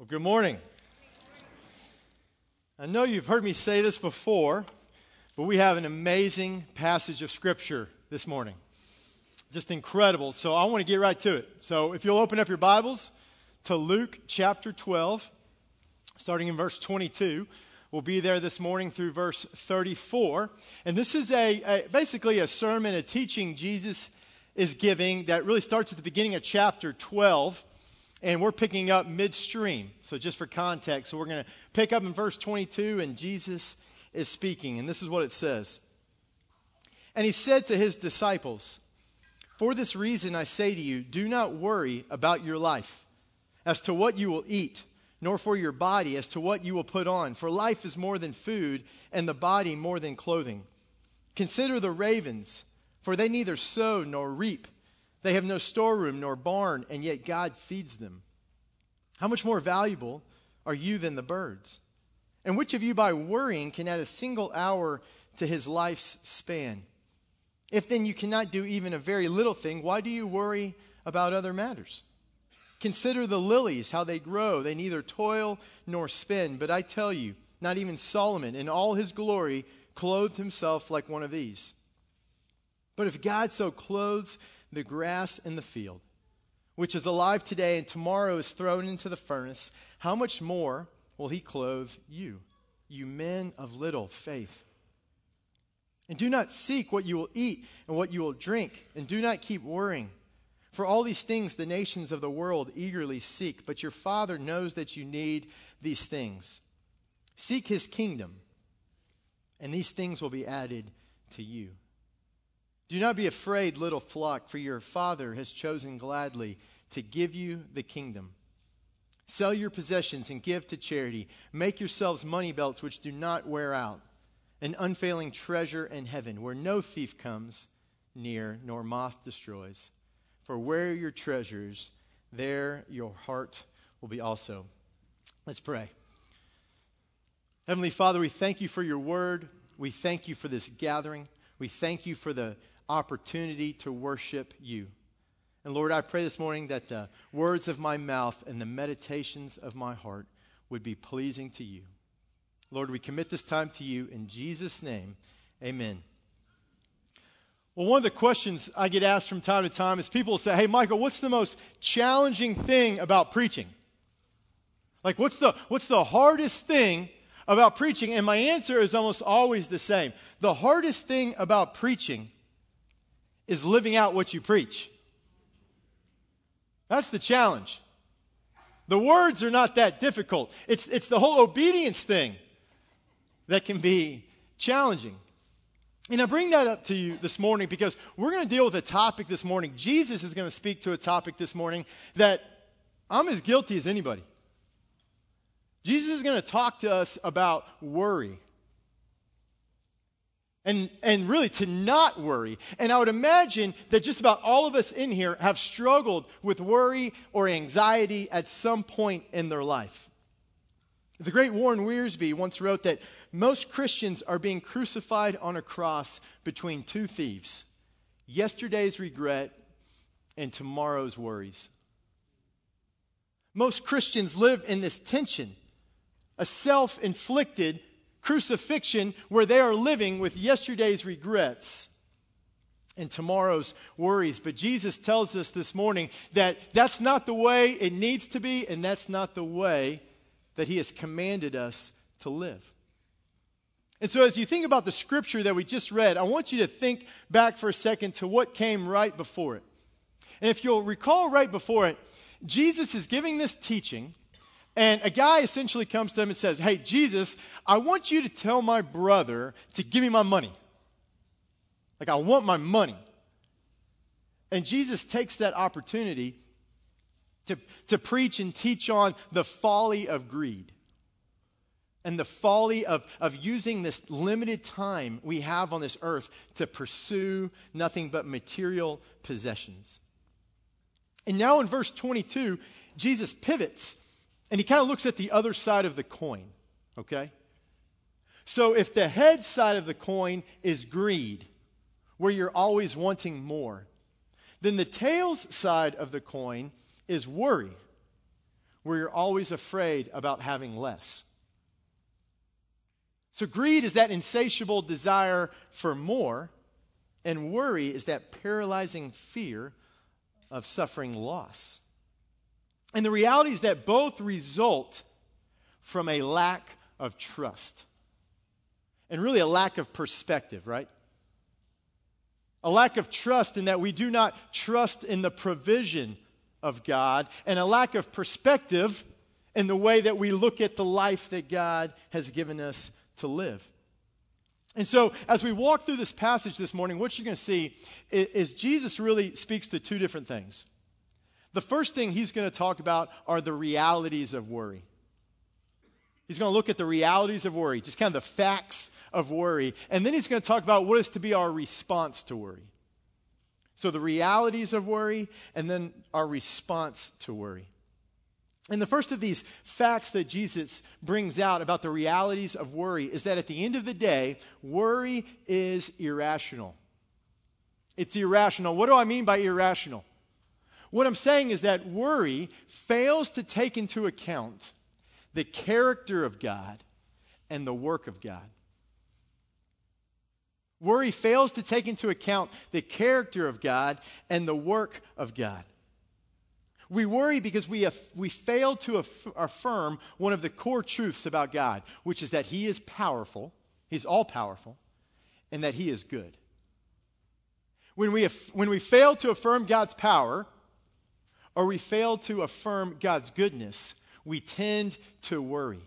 Well, good morning. I know you've heard me say this before, but we have an amazing passage of Scripture this morning. Just incredible. So I want to get right to it. So if you'll open up your Bibles to Luke chapter 12, starting in verse 22. We'll be there this morning through verse 34. And this is a, a basically a sermon, a teaching Jesus is giving that really starts at the beginning of chapter 12 and we're picking up midstream. So, just for context, so we're going to pick up in verse 22, and Jesus is speaking, and this is what it says. And he said to his disciples, For this reason I say to you, do not worry about your life as to what you will eat, nor for your body as to what you will put on. For life is more than food, and the body more than clothing. Consider the ravens, for they neither sow nor reap they have no storeroom nor barn, and yet God feeds them. How much more valuable are you than the birds? And which of you, by worrying, can add a single hour to his life's span? If then you cannot do even a very little thing, why do you worry about other matters? Consider the lilies, how they grow. They neither toil nor spin. But I tell you, not even Solomon in all his glory clothed himself like one of these. But if God so clothes the grass in the field, which is alive today and tomorrow is thrown into the furnace, how much more will he clothe you, you men of little faith? And do not seek what you will eat and what you will drink, and do not keep worrying. For all these things the nations of the world eagerly seek, but your Father knows that you need these things. Seek his kingdom, and these things will be added to you. Do not be afraid, little flock, for your Father has chosen gladly to give you the kingdom. Sell your possessions and give to charity. Make yourselves money belts which do not wear out, an unfailing treasure in heaven, where no thief comes near nor moth destroys. For where your treasures, there your heart will be also. Let's pray. Heavenly Father, we thank you for your word. We thank you for this gathering. We thank you for the opportunity to worship you. And Lord, I pray this morning that the words of my mouth and the meditations of my heart would be pleasing to you. Lord, we commit this time to you in Jesus' name. Amen. Well, one of the questions I get asked from time to time is people say, Hey, Michael, what's the most challenging thing about preaching? Like, what's the, what's the hardest thing about preaching? And my answer is almost always the same. The hardest thing about preaching is living out what you preach. That's the challenge. The words are not that difficult. It's, it's the whole obedience thing that can be challenging. And I bring that up to you this morning because we're going to deal with a topic this morning. Jesus is going to speak to a topic this morning that I'm as guilty as anybody. Jesus is going to talk to us about worry and, and really to not worry. And I would imagine that just about all of us in here have struggled with worry or anxiety at some point in their life. The great Warren Wiersbe once wrote that most Christians are being crucified on a cross between two thieves yesterday's regret and tomorrow's worries. Most Christians live in this tension, a self inflicted crucifixion where they are living with yesterday's regrets and tomorrow's worries. But Jesus tells us this morning that that's not the way it needs to be, and that's not the way that He has commanded us to live. And so, as you think about the scripture that we just read, I want you to think back for a second to what came right before it. And if you'll recall right before it, Jesus is giving this teaching and a guy essentially comes to him and says, Hey, Jesus, I want you to tell my brother to give me my money. Like, I want my money. And Jesus takes that opportunity to, to preach and teach on the folly of greed and the folly of, of using this limited time we have on this earth to pursue nothing but material possessions. And now in verse 22, Jesus pivots and he kind of looks at the other side of the coin, okay? So if the head side of the coin is greed, where you're always wanting more, then the tails side of the coin is worry, where you're always afraid about having less. So, greed is that insatiable desire for more, and worry is that paralyzing fear of suffering loss. And the reality is that both result from a lack of trust and really a lack of perspective, right? A lack of trust in that we do not trust in the provision of God, and a lack of perspective in the way that we look at the life that God has given us to live. And so, as we walk through this passage this morning, what you're going to see is, is, Jesus really speaks to two different things. The first thing he's going to talk about are the realities of worry. He's going to look at the realities of worry, just kind of the facts of worry. And then he's going to talk about what is to be our response to worry. So, the realities of worry, and then our response to worry. And the first of these facts that Jesus brings out about the realities of worry is that at the end of the day, worry is irrational. It's irrational. What do I mean by irrational? What I'm saying is that worry fails to take into account the character of God and the work of God. Worry fails to take into account the character of God and the work of God. We worry because we, we fail to aff- affirm one of the core truths about God, which is that He is powerful, He's all powerful, and that He is good. When we, aff- when we fail to affirm God's power, or we fail to affirm God's goodness, we tend to worry.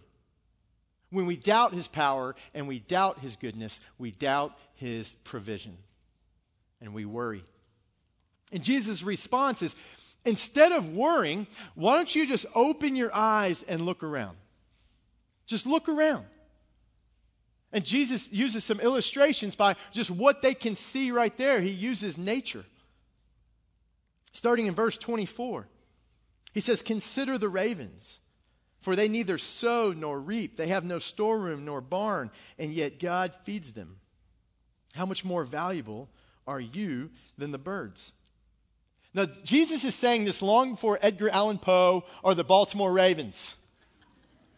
When we doubt his power and we doubt his goodness, we doubt his provision. And we worry. And Jesus' response is instead of worrying, why don't you just open your eyes and look around? Just look around. And Jesus uses some illustrations by just what they can see right there. He uses nature. Starting in verse 24, he says, Consider the ravens. For they neither sow nor reap, they have no storeroom nor barn, and yet God feeds them. How much more valuable are you than the birds? Now, Jesus is saying this long before Edgar Allan Poe or the Baltimore Ravens.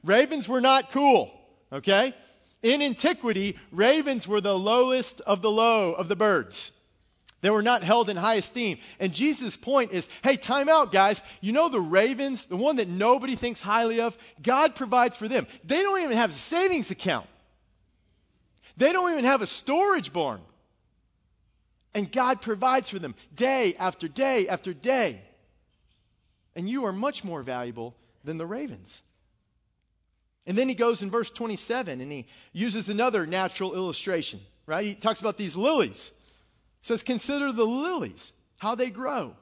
Ravens were not cool, okay? In antiquity, ravens were the lowest of the low of the birds. They were not held in high esteem. And Jesus' point is hey, time out, guys. You know the ravens, the one that nobody thinks highly of? God provides for them. They don't even have a savings account, they don't even have a storage barn. And God provides for them day after day after day. And you are much more valuable than the ravens. And then he goes in verse 27 and he uses another natural illustration, right? He talks about these lilies says, Consider the lilies, how they grow.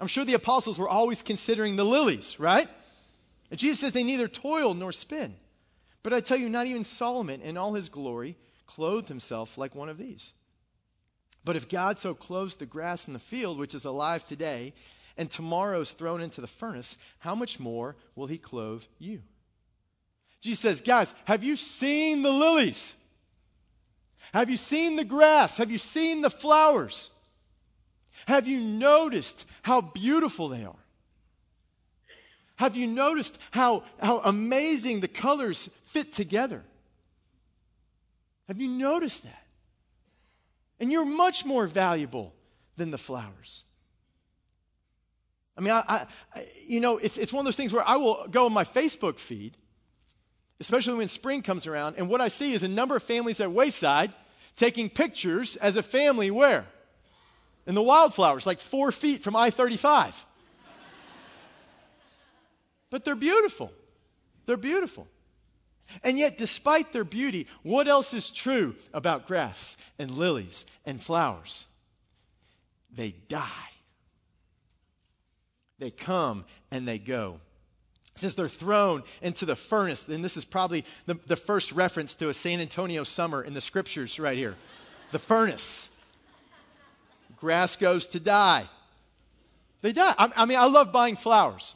I'm sure the apostles were always considering the lilies, right? And Jesus says they neither toil nor spin. But I tell you, not even Solomon in all his glory clothed himself like one of these. But if God so clothes the grass in the field, which is alive today, and tomorrow is thrown into the furnace, how much more will he clothe you? Jesus says, Guys, have you seen the lilies? Have you seen the grass? Have you seen the flowers? Have you noticed how beautiful they are? Have you noticed how, how amazing the colors fit together? Have you noticed that? And you're much more valuable than the flowers. I mean, I, I, you know, it's, it's one of those things where I will go on my Facebook feed especially when spring comes around. And what I see is a number of families at Wayside taking pictures as a family where? In the wildflowers, like four feet from I 35. but they're beautiful. They're beautiful. And yet, despite their beauty, what else is true about grass and lilies and flowers? They die. They come and they go says they're thrown into the furnace. And this is probably the, the first reference to a San Antonio summer in the scriptures right here. The furnace. Grass goes to die. They die. I, I, mean, I love buying flowers.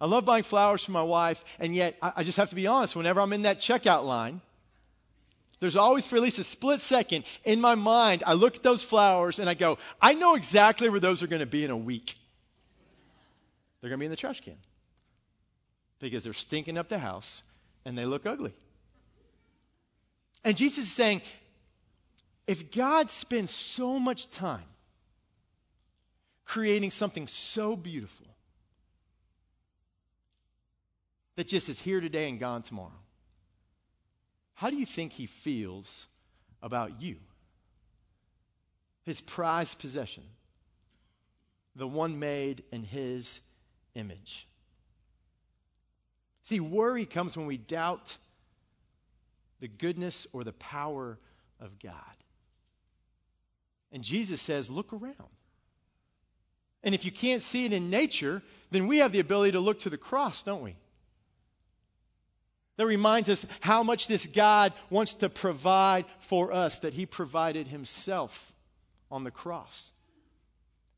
I love buying flowers for my wife, and yet I, I just have to be honest. Whenever I'm in that checkout line, there's always for at least a split second in my mind, I look at those flowers and I go, I know exactly where those are going to be in a week. They're going to be in the trash can. Because they're stinking up the house and they look ugly. And Jesus is saying, if God spends so much time creating something so beautiful that just is here today and gone tomorrow, how do you think he feels about you? His prized possession, the one made in his image. See, worry comes when we doubt the goodness or the power of God. And Jesus says, look around. And if you can't see it in nature, then we have the ability to look to the cross, don't we? That reminds us how much this God wants to provide for us, that He provided Himself on the cross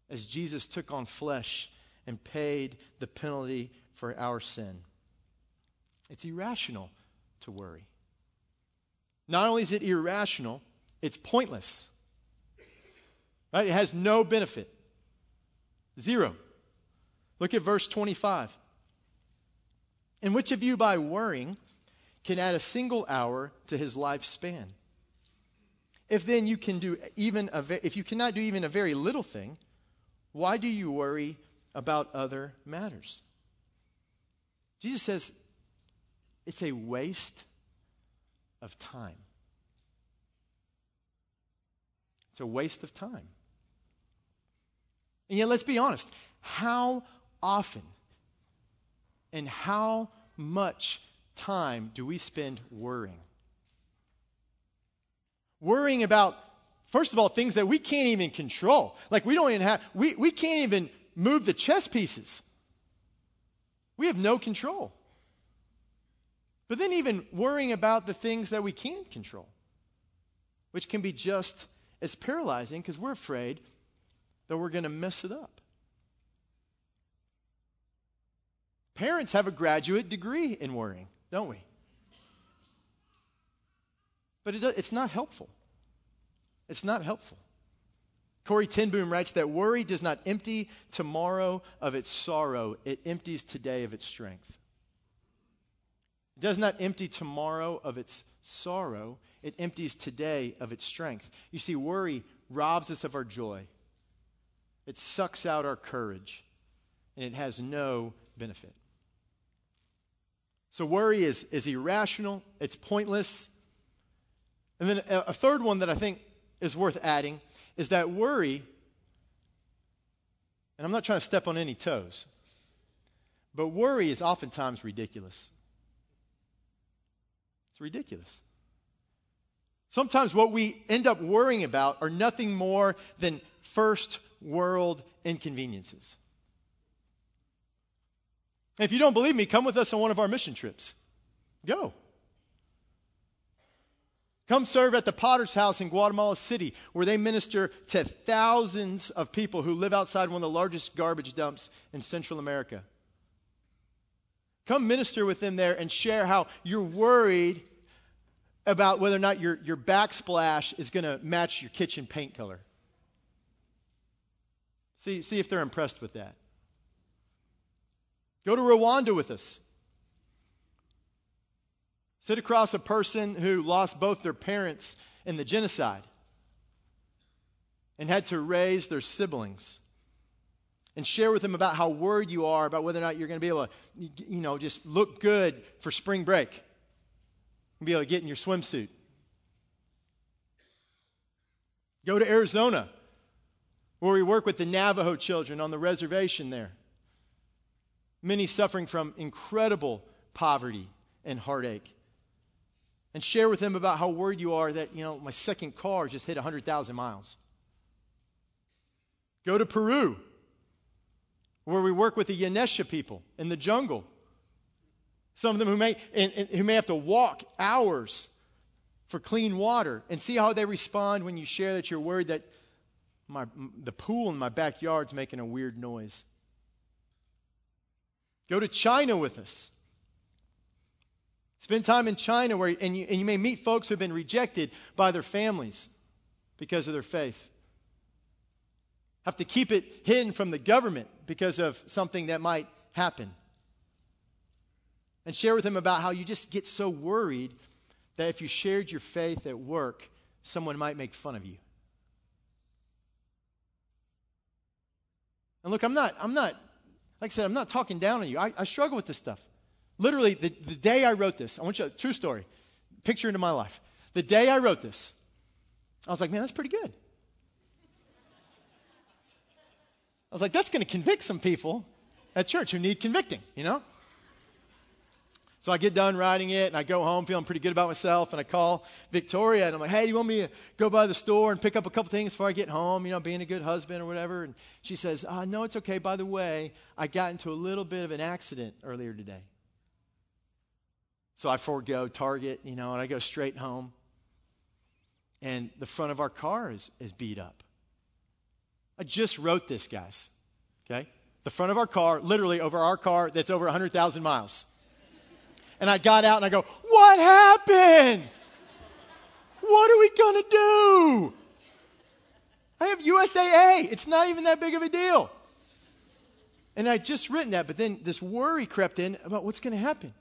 as Jesus took on flesh and paid the penalty for our sin. It's irrational to worry. Not only is it irrational, it's pointless. Right? It has no benefit. Zero. Look at verse 25. And which of you, by worrying, can add a single hour to his lifespan? If then you can do even a, if you cannot do even a very little thing, why do you worry about other matters? Jesus says it's a waste of time. It's a waste of time. And yet, let's be honest how often and how much time do we spend worrying? Worrying about, first of all, things that we can't even control. Like we don't even have, we, we can't even move the chess pieces. We have no control. But then, even worrying about the things that we can't control, which can be just as paralyzing because we're afraid that we're going to mess it up. Parents have a graduate degree in worrying, don't we? But it, it's not helpful. It's not helpful. Corrie ten Boom writes that worry does not empty tomorrow of its sorrow, it empties today of its strength. It does not empty tomorrow of its sorrow, it empties today of its strength. You see, worry robs us of our joy, it sucks out our courage, and it has no benefit. So, worry is, is irrational, it's pointless. And then a, a third one that I think is worth adding is that worry, and I'm not trying to step on any toes, but worry is oftentimes ridiculous. Ridiculous. Sometimes what we end up worrying about are nothing more than first world inconveniences. If you don't believe me, come with us on one of our mission trips. Go. Come serve at the Potter's House in Guatemala City, where they minister to thousands of people who live outside one of the largest garbage dumps in Central America. Come minister with them there and share how you're worried about whether or not your, your backsplash is going to match your kitchen paint color. See, see if they're impressed with that. Go to Rwanda with us. Sit across a person who lost both their parents in the genocide and had to raise their siblings and share with them about how worried you are about whether or not you're going to be able to, you know, just look good for spring break and be able to get in your swimsuit. Go to Arizona, where we work with the Navajo children on the reservation there. Many suffering from incredible poverty and heartache. And share with them about how worried you are that, you know, my second car just hit 100,000 miles. Go to Peru, where we work with the Yanesha people in the jungle. Some of them who may, and, and who may have to walk hours for clean water and see how they respond when you share that you're worried that my, the pool in my backyard's making a weird noise. Go to China with us. Spend time in China where, and, you, and you may meet folks who have been rejected by their families because of their faith have to keep it hidden from the government because of something that might happen. And share with him about how you just get so worried that if you shared your faith at work, someone might make fun of you. And look, I'm not, I'm not, like I said, I'm not talking down on you. I, I struggle with this stuff. Literally, the, the day I wrote this, I want you, a true story, picture into my life. The day I wrote this, I was like, man, that's pretty good. I was like, that's going to convict some people at church who need convicting, you know? So I get done writing it and I go home feeling pretty good about myself and I call Victoria and I'm like, hey, do you want me to go by the store and pick up a couple things before I get home, you know, being a good husband or whatever? And she says, uh, no, it's okay. By the way, I got into a little bit of an accident earlier today. So I forego Target, you know, and I go straight home. And the front of our car is, is beat up. I just wrote this, guys. Okay? The front of our car, literally over our car that's over 100,000 miles. And I got out and I go, What happened? What are we going to do? I have USAA. It's not even that big of a deal. And I'd just written that, but then this worry crept in about what's going to happen.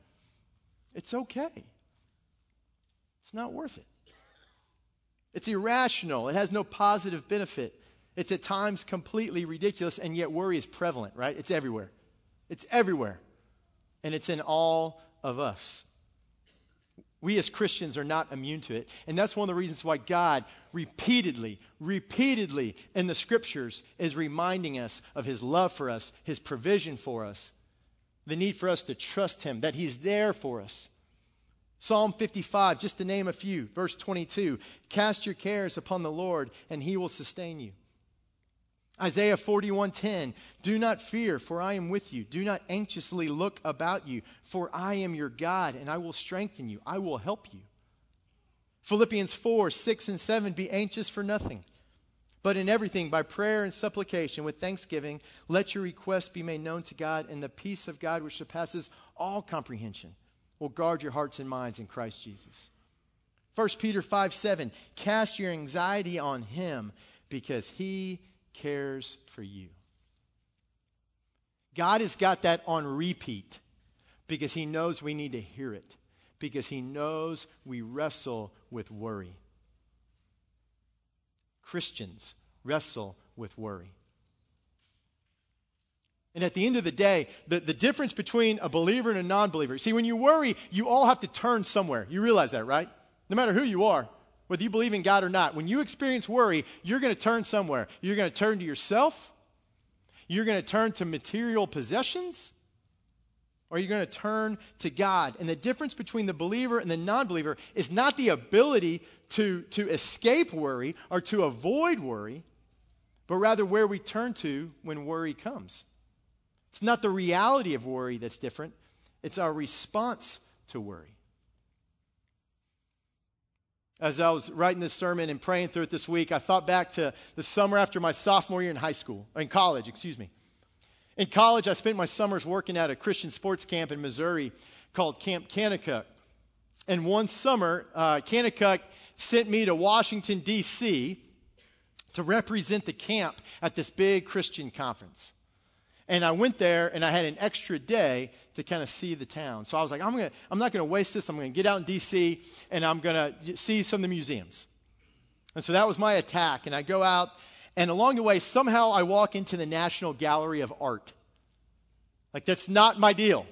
It's okay. It's not worth it. It's irrational. It has no positive benefit. It's at times completely ridiculous, and yet worry is prevalent, right? It's everywhere. It's everywhere. And it's in all of us. We as Christians are not immune to it. And that's one of the reasons why God repeatedly, repeatedly in the scriptures is reminding us of his love for us, his provision for us, the need for us to trust him, that he's there for us. Psalm 55, just to name a few, verse 22 Cast your cares upon the Lord, and he will sustain you. Isaiah 41:10 Do not fear for I am with you. Do not anxiously look about you for I am your God and I will strengthen you. I will help you. Philippians 4 6 and 7 Be anxious for nothing but in everything by prayer and supplication with thanksgiving let your requests be made known to God and the peace of God which surpasses all comprehension will guard your hearts and minds in Christ Jesus. 1 Peter 5 7 Cast your anxiety on him because he cares for you. God has got that on repeat because He knows we need to hear it, because He knows we wrestle with worry. Christians wrestle with worry. And at the end of the day, the, the difference between a believer and a non believer see, when you worry, you all have to turn somewhere. You realize that, right? No matter who you are whether you believe in God or not, when you experience worry, you're going to turn somewhere. You're going to turn to yourself, you're going to turn to material possessions, or you're going to turn to God. And the difference between the believer and the non believer is not the ability to, to escape worry or to avoid worry, but rather where we turn to when worry comes. It's not the reality of worry that's different, it's our response to worry as I was writing this sermon and praying through it this week, I thought back to the summer after my sophomore year in high school, in college, excuse me. In college, I spent my summers working at a Christian sports camp in Missouri called Camp Kanakuk. And one summer, uh, Kanakuk sent me to Washington, D.C. to represent the camp at this big Christian conference. And I went there and I had an extra day to kind of see the town. So I was like, I'm, gonna, I'm not going to waste this. I'm going to get out in D.C. and I'm going to see some of the museums. And so that was my attack. And I go out, and along the way, somehow I walk into the National Gallery of Art. Like, that's not my deal.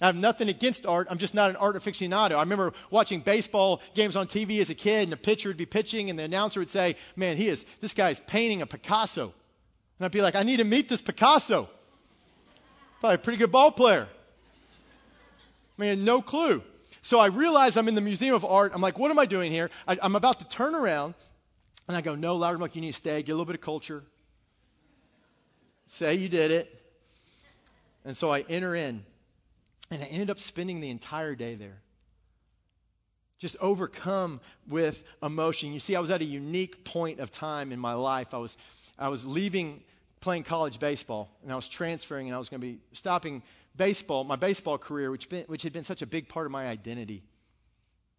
I have nothing against art. I'm just not an art aficionado. I remember watching baseball games on TV as a kid, and the pitcher would be pitching, and the announcer would say, Man, he is, this guy's painting a Picasso. And I'd be like, I need to meet this Picasso. Probably a pretty good ball player. I mean, no clue. So I realize I'm in the Museum of Art. I'm like, what am I doing here? I, am about to turn around, and I go, no, Loudermilk, you need to stay, get a little bit of culture. Say you did it. And so I enter in, and I ended up spending the entire day there. Just overcome with emotion. You see, I was at a unique point of time in my life. I was, I was leaving playing college baseball, and I was transferring, and I was going to be stopping baseball, my baseball career, which, been, which had been such a big part of my identity.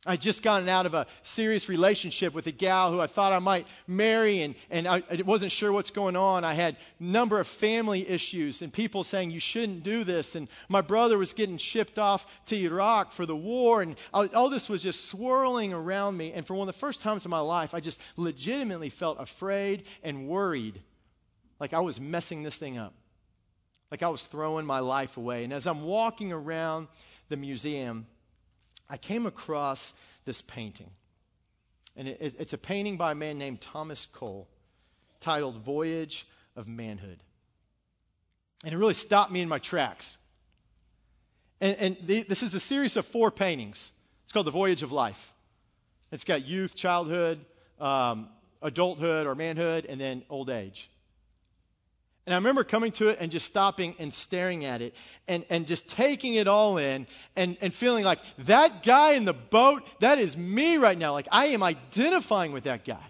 I just gotten out of a serious relationship with a gal who I thought I might marry, and, and I, I wasn't sure what's going on. I had a number of family issues and people saying you shouldn't do this. And my brother was getting shipped off to Iraq for the war, and all, all this was just swirling around me. And for one of the first times in my life, I just legitimately felt afraid and worried, like I was messing this thing up, like I was throwing my life away. And as I'm walking around the museum, I came across this painting. And it, it's a painting by a man named Thomas Cole titled Voyage of Manhood. And it really stopped me in my tracks. And, and the, this is a series of four paintings. It's called The Voyage of Life. It's got youth, childhood, um, adulthood or manhood, and then old age. And I remember coming to it and just stopping and staring at it and, and just taking it all in and, and feeling like that guy in the boat, that is me right now. Like I am identifying with that guy.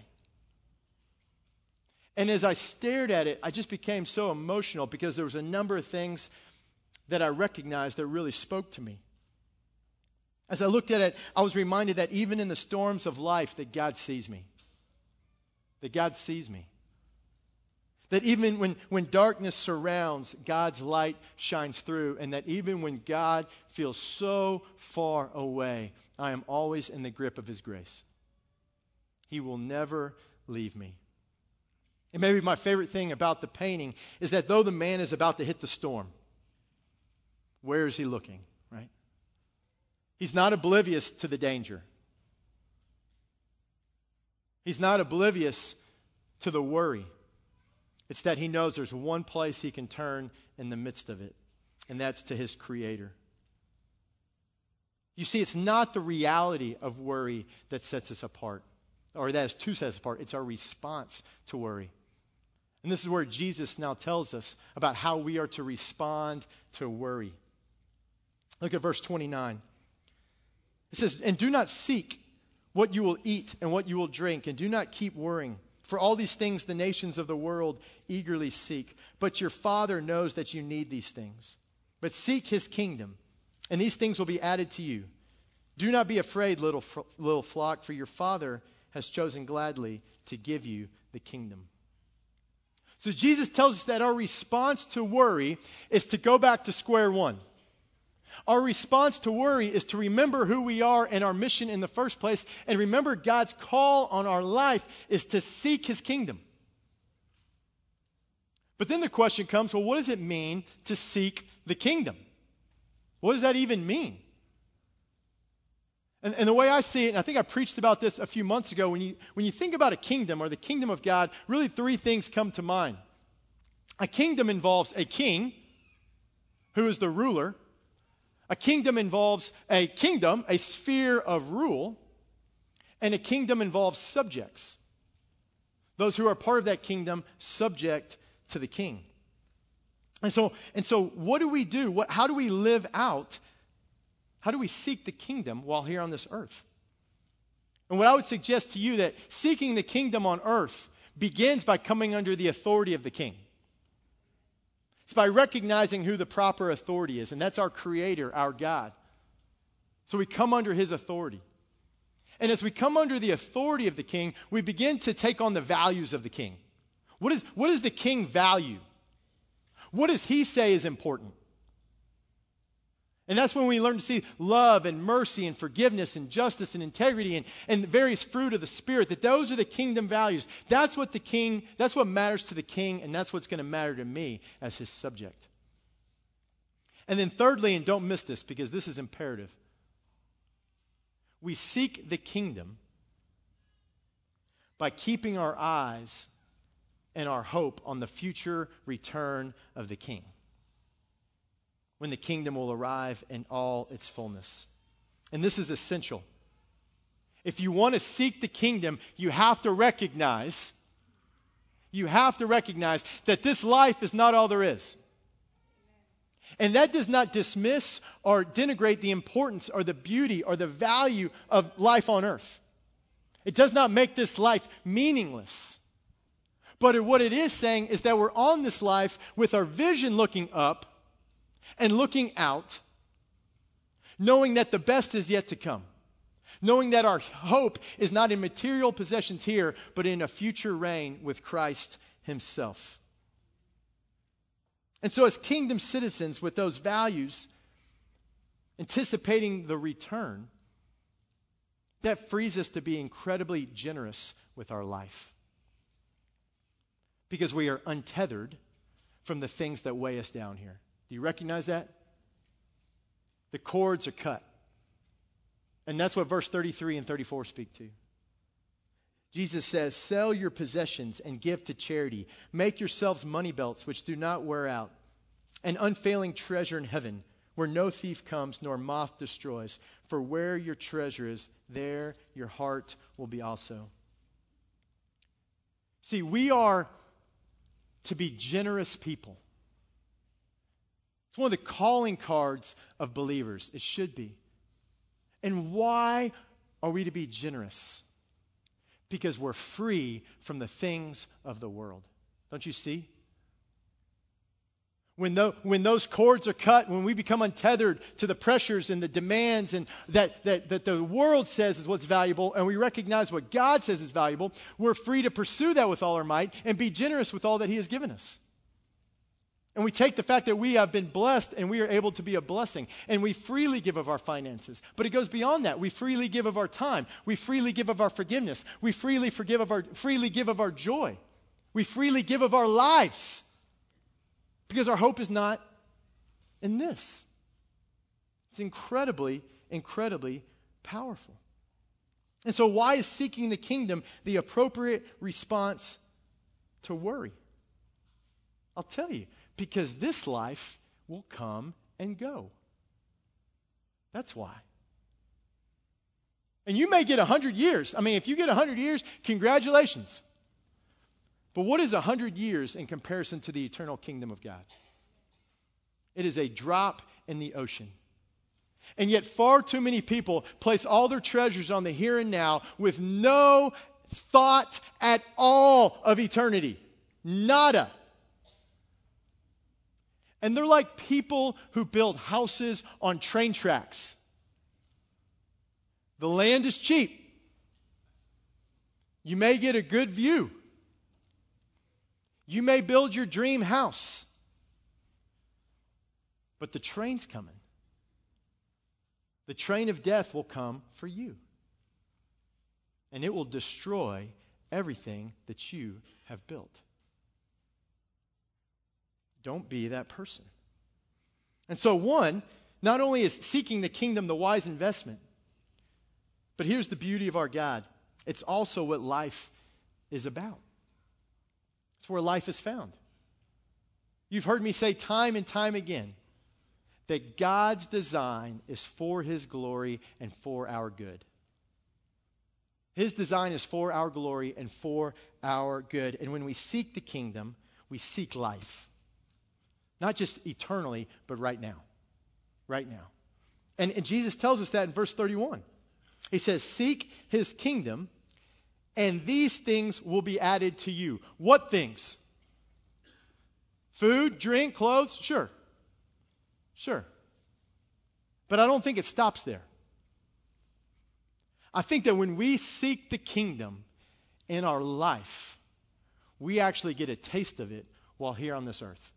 And as I stared at it, I just became so emotional because there was a number of things that I recognized that really spoke to me. As I looked at it, I was reminded that even in the storms of life, that God sees me. That God sees me. That even when, when darkness surrounds, God's light shines through. And that even when God feels so far away, I am always in the grip of His grace. He will never leave me. And maybe my favorite thing about the painting is that though the man is about to hit the storm, where is he looking, right? He's not oblivious to the danger. He's not oblivious to the worry. It's that he knows there's one place he can turn in the midst of it, and that's to his Creator. You see, it's not the reality of worry that sets us apart, or that is to set us apart. It's our response to worry. And this is where Jesus now tells us about how we are to respond to worry. Look at verse 29. It says, And do not seek what you will eat and what you will drink, and do not keep worrying. For all these things the nations of the world eagerly seek. But your Father knows that you need these things. But seek his kingdom, and these things will be added to you. Do not be afraid, little, little flock, for your Father has chosen gladly to give you the kingdom. So Jesus tells us that our response to worry is to go back to square one. Our response to worry is to remember who we are and our mission in the first place, and remember God's call on our life is to seek His kingdom. But then the question comes well, what does it mean to seek the kingdom? What does that even mean? And, and, the way I see it, and I think I preached about this a few months ago, when you, when you think about a kingdom or the kingdom of God, really three things come to mind. A kingdom involves a king, who is the ruler, a kingdom involves a kingdom, a sphere of rule, and a kingdom involves subjects. Those who are part of that kingdom subject to the king. And so, and so what do we do? What, how do we live out? How do we seek the kingdom while here on this earth? And what I would suggest to you that seeking the kingdom on earth begins by coming under the authority of the king. It's by recognizing who the proper authority is, and that's our Creator, our God. So we come under His authority. And as we come under the authority of the king, we begin to take on the values of the king. What, is, what does the king value? What does he say is important? And that's when we learn to see love and mercy and forgiveness and justice and integrity and, and various fruit of the Spirit, that those are the kingdom values. That's what the king, that's what matters to the king, and that's what's going to matter to me as his subject. And then, thirdly, and don't miss this because this is imperative, we seek the kingdom by keeping our eyes and our hope on the future return of the king when the kingdom will arrive in all its fullness. And this is essential. If you want to seek the kingdom, you have to recognize, you have to recognize that this life is not all there is. And that does not dismiss or denigrate the importance or the beauty or the value of life on earth. It does not make this life meaningless. But what it is saying is that we're on this life with our vision looking up and looking out, knowing that the best is yet to come. knowing that our hope is not in material possessions here, but in a future reign with Christ Himself. And so, as kingdom citizens with those values, anticipating the return, that frees us to be incredibly generous with our life. Because we are untethered from the things that weigh us down here. Do you recognize that? The cords are cut. And that's what verse 33 and 34 speak to. Jesus says, Sell your possessions and give to charity. Make yourselves money belts which do not wear out, an unfailing treasure in heaven where no thief comes nor moth destroys. For where your treasure is, there your heart will be also. See, we are to be generous people. It's one of the calling cards of believers. It should be. And why are we to be generous? Because we're free from the things of the world. Don't you see? When, the, when those cords are cut, when we become untethered to the pressures and the demands and that, that, that the world says is what's valuable, and we recognize what God says is valuable, we're free to pursue that with all our might and be generous with all that He has given us. And we take the fact that we have been blessed and we are able to be a blessing. And we freely give of our finances. But it goes beyond that. We freely give of our time. We freely give of our forgiveness. We freely forgive of our freely give of our joy. We freely give of our lives. Because our hope is not in this. It's incredibly, incredibly powerful. And so, why is seeking the kingdom the appropriate response to worry? I'll tell you, because this life will come and go. That's why. And you may get 100 years. I mean, if you get 100 years, congratulations. But what is 100 years in comparison to the eternal kingdom of God? It is a drop in the ocean. And yet, far too many people place all their treasures on the here and now with no thought at all of eternity. Nada. And they're like people who build houses on train tracks. The land is cheap. You may get a good view. You may build your dream house, but the train's coming. The train of death will come for you, and it will destroy everything that you have built. Don't be that person. And so, one, not only is seeking the kingdom the wise investment, but here's the beauty of our God it's also what life is about. It's where life is found. You've heard me say time and time again that God's design is for His glory and for our good. His design is for our glory and for our good. And when we seek the kingdom, we seek life. Not just eternally, but right now. Right now. And, and Jesus tells us that in verse 31. He says, Seek His kingdom and these things will be added to you. What things? Food, drink, clothes? Sure. Sure. But I don't think it stops there. I think that when we seek the kingdom in our life, we actually get a taste of it while here on this earth.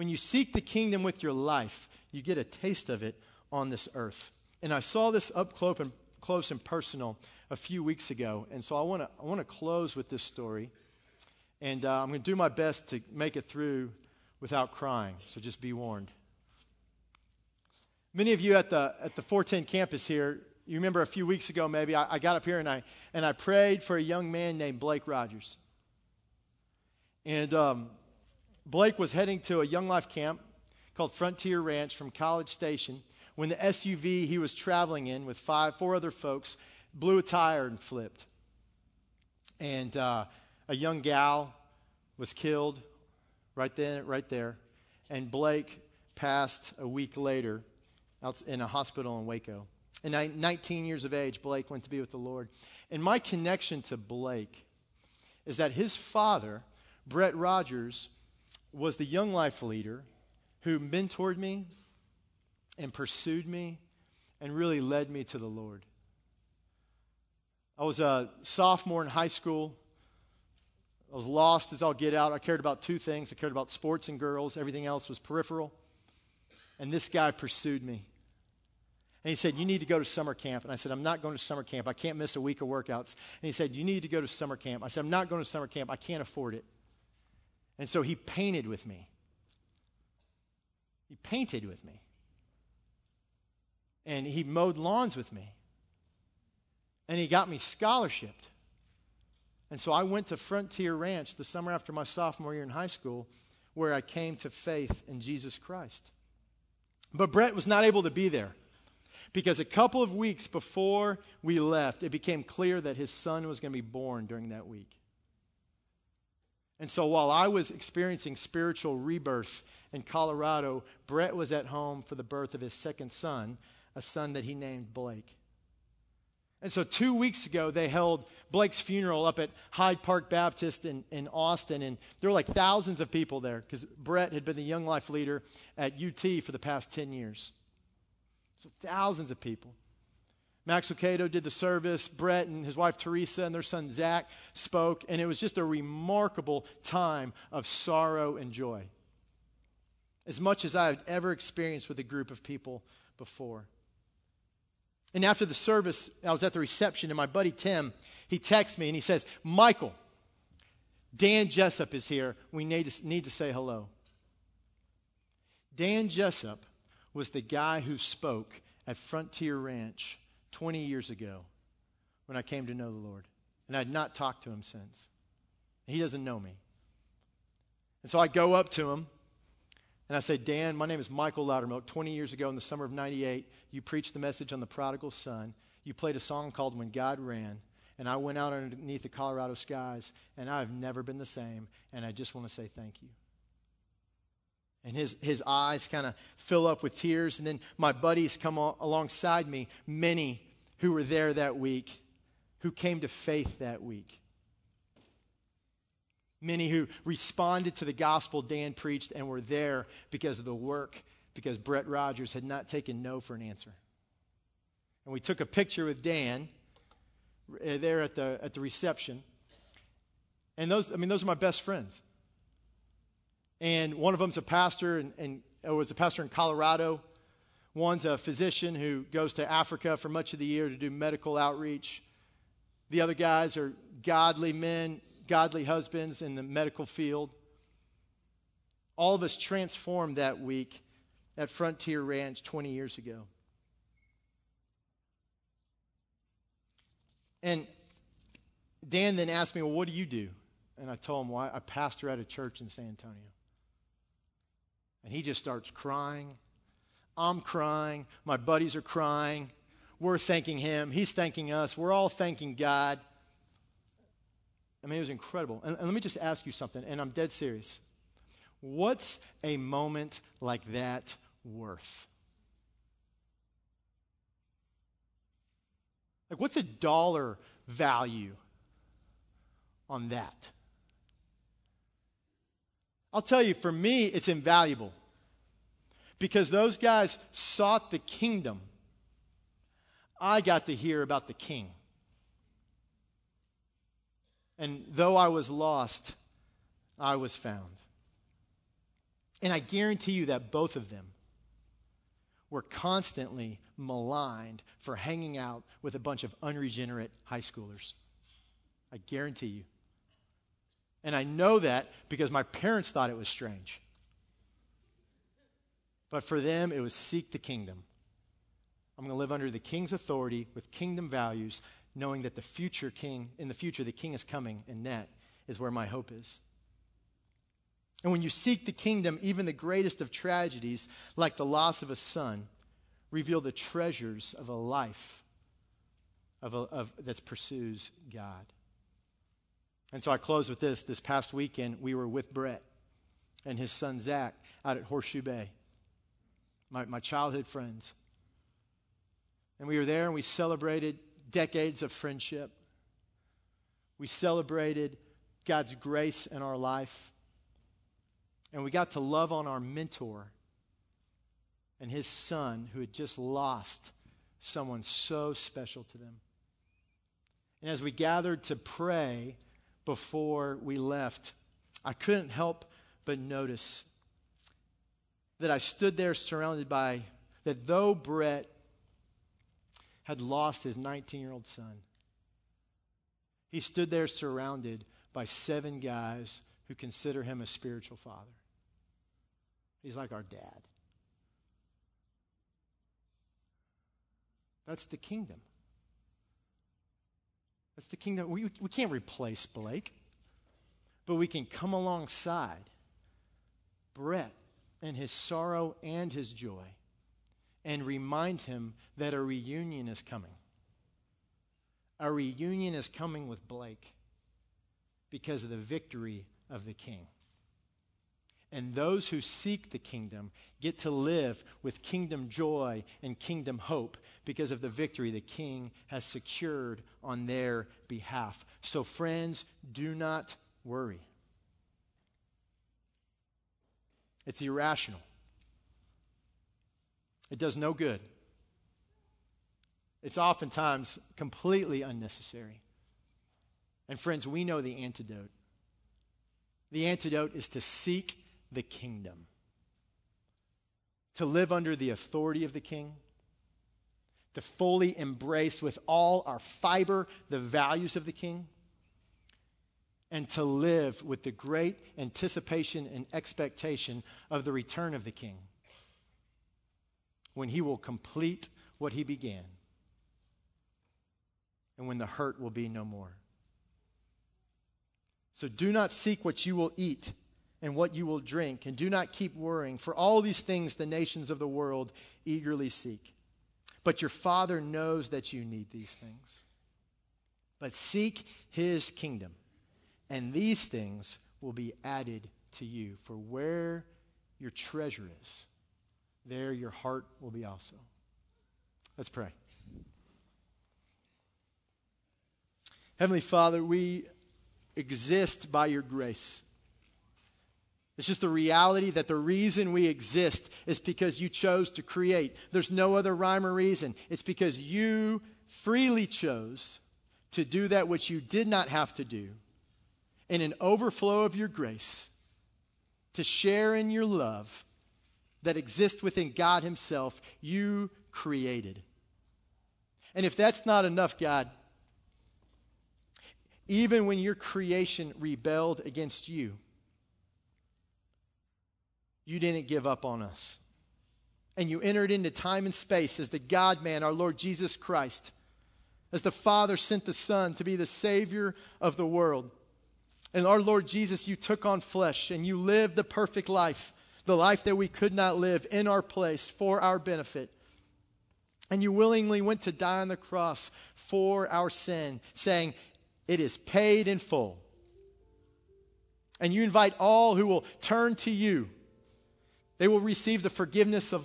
When you seek the kingdom with your life, you get a taste of it on this earth. And I saw this up close and, close and personal a few weeks ago. And so I want to I want to close with this story. And uh, I'm going to do my best to make it through without crying. So just be warned. Many of you at the, at the 410 campus here, you remember a few weeks ago maybe, I, I got up here and I, and I prayed for a young man named Blake Rogers. And um, Blake was heading to a Young Life camp called Frontier Ranch from College Station when the SUV he was traveling in with five, four other folks blew a tire and flipped. And uh, a young gal was killed right then, right there. And Blake passed a week later in a hospital in Waco. And 19 years of age, Blake went to be with the Lord. And my connection to Blake is that his father, Brett Rogers, was the young life leader who mentored me and pursued me and really led me to the Lord. I was a sophomore in high school. I was lost as I'll get out. I cared about two things I cared about sports and girls, everything else was peripheral. And this guy pursued me. And he said, You need to go to summer camp. And I said, I'm not going to summer camp. I can't miss a week of workouts. And he said, You need to go to summer camp. I said, I'm not going to summer camp. I can't afford it. And so he painted with me. He painted with me. And he mowed lawns with me. And he got me scholarshiped. And so I went to Frontier Ranch the summer after my sophomore year in high school, where I came to faith in Jesus Christ. But Brett was not able to be there because a couple of weeks before we left, it became clear that his son was going to be born during that week. And so while I was experiencing spiritual rebirth in Colorado, Brett was at home for the birth of his second son, a son that he named Blake. And so two weeks ago, they held Blake's funeral up at Hyde Park Baptist in, in Austin. And there were like thousands of people there because Brett had been the Young Life leader at UT for the past 10 years. So thousands of people. Max Lucado did the service. Brett and his wife Teresa and their son Zach spoke. And it was just a remarkable time of sorrow and joy. As much as I had ever experienced with a group of people before. And after the service, I was at the reception, and my buddy Tim, he texts me and he says, Michael, Dan Jessup is here. We need to, need to say hello. Dan Jessup was the guy who spoke at Frontier Ranch 20 years ago when I came to know the Lord. And I'd not talked to him since. He doesn't know me. And so I go up to him and I say, Dan, my name is Michael Loudermilk. 20 years ago in the summer of 98, you preached the message on the prodigal son. You played a song called When God Ran. And I went out underneath the Colorado skies, and I've never been the same. And I just want to say thank you. And his, his eyes kind of fill up with tears. And then my buddies come alongside me, many who were there that week, who came to faith that week. Many who responded to the gospel Dan preached and were there because of the work, because Brett Rogers had not taken no for an answer. And we took a picture with Dan uh, there at the, at the reception. And those, I mean, those are my best friends. And one of them's a pastor and, and uh, was a pastor in Colorado. One's a physician who goes to Africa for much of the year to do medical outreach. The other guys are godly men godly husbands in the medical field. All of us transformed that week at Frontier Ranch 20 years ago. And Dan then asked me, Well, what do you do? And I told him, Well, I pastor at a church in San Antonio. And he just starts crying. I'm crying. My buddies are crying. We're thanking him. He's thanking us. We're all thanking God. I mean, it was incredible. And, and let me just ask you something, and I'm dead serious. What's a moment like that worth? Like, what's a dollar value on that? I'll tell you, for me, it's invaluable because those guys sought the kingdom. I got to hear about the king. And though I was lost, I was found. And I guarantee you that both of them were constantly maligned for hanging out with a bunch of unregenerate high schoolers. I guarantee you. And I know that because my parents thought it was strange. But for them, it was seek the kingdom. I'm going to live under the king's authority with kingdom values knowing that the future king, in the future, the king is coming, and that is where my hope is. And when you seek the kingdom, even the greatest of tragedies, like the loss of a son, reveal the treasures of a life of, a, of that pursues God. And so I close with this. This past weekend, we were with Brett and his son Zach out at Horseshoe Bay, my, my childhood friends. And we were there and we celebrated decades of friendship. We celebrated God's grace in our life. And we got to love on our mentor and his son who had just lost someone so special to them. And as we gathered to pray before we left, I couldn't help but notice that I stood there surrounded by, that though Brett had lost his 19 year old son, he stood there surrounded by seven guys who consider him a spiritual father. He's like our dad. That's the kingdom. That's the kingdom. We, we can't replace Blake, but we can come alongside Brett and his sorrow and his joy and remind him that a reunion is coming. A reunion is coming with Blake because of the victory of the king. And those who seek the kingdom get to live with kingdom joy and kingdom hope because of the victory the king has secured on their behalf. So, friends, do not worry. It's irrational, it does no good. It's oftentimes completely unnecessary. And, friends, we know the antidote. The antidote is to seek the kingdom, to live under the authority of the king, to fully embrace with all our fiber the values of the king, and to live with the great anticipation and expectation of the return of the king when he will complete what he began and when the hurt will be no more. So do not seek what you will eat and what you will drink, and do not keep worrying, for all these things the nations of the world eagerly seek. But your Father knows that you need these things. But seek his kingdom, and these things will be added to you. For where your treasure is, there your heart will be also. Let's pray. Heavenly Father, we exist by your grace. It's just the reality that the reason we exist is because you chose to create. There's no other rhyme or reason. It's because you freely chose to do that which you did not have to do in an overflow of your grace, to share in your love that exists within God Himself, you created. And if that's not enough, God, even when your creation rebelled against you, you didn't give up on us. And you entered into time and space as the God man, our Lord Jesus Christ, as the Father sent the Son to be the Savior of the world. And our Lord Jesus, you took on flesh and you lived the perfect life, the life that we could not live in our place for our benefit. And you willingly went to die on the cross for our sin, saying, It is paid in full. And you invite all who will turn to you they will receive the forgiveness of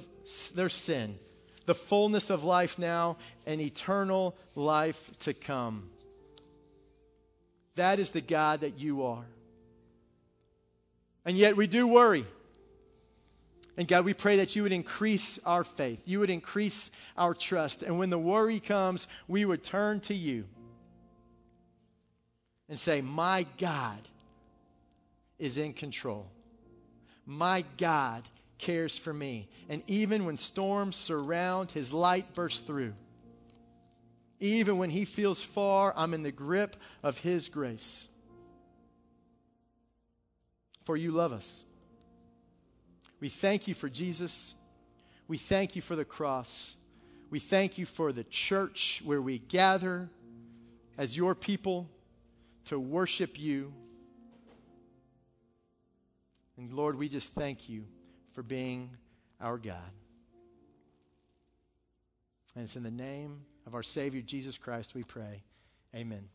their sin, the fullness of life now, and eternal life to come. That is the God that you are. And yet we do worry. And God, we pray that you would increase our faith. You would increase our trust. And when the worry comes, we would turn to you and say, My God is in control. My God cares for me. And even when storms surround, his light bursts through. Even when he feels far, I'm in the grip of his grace. For you love us. We thank you for Jesus. We thank you for the cross. We thank you for the church where we gather as your people to worship you. And Lord, we just thank you for being our God. And it's in the name of our Savior Jesus Christ we pray. Amen.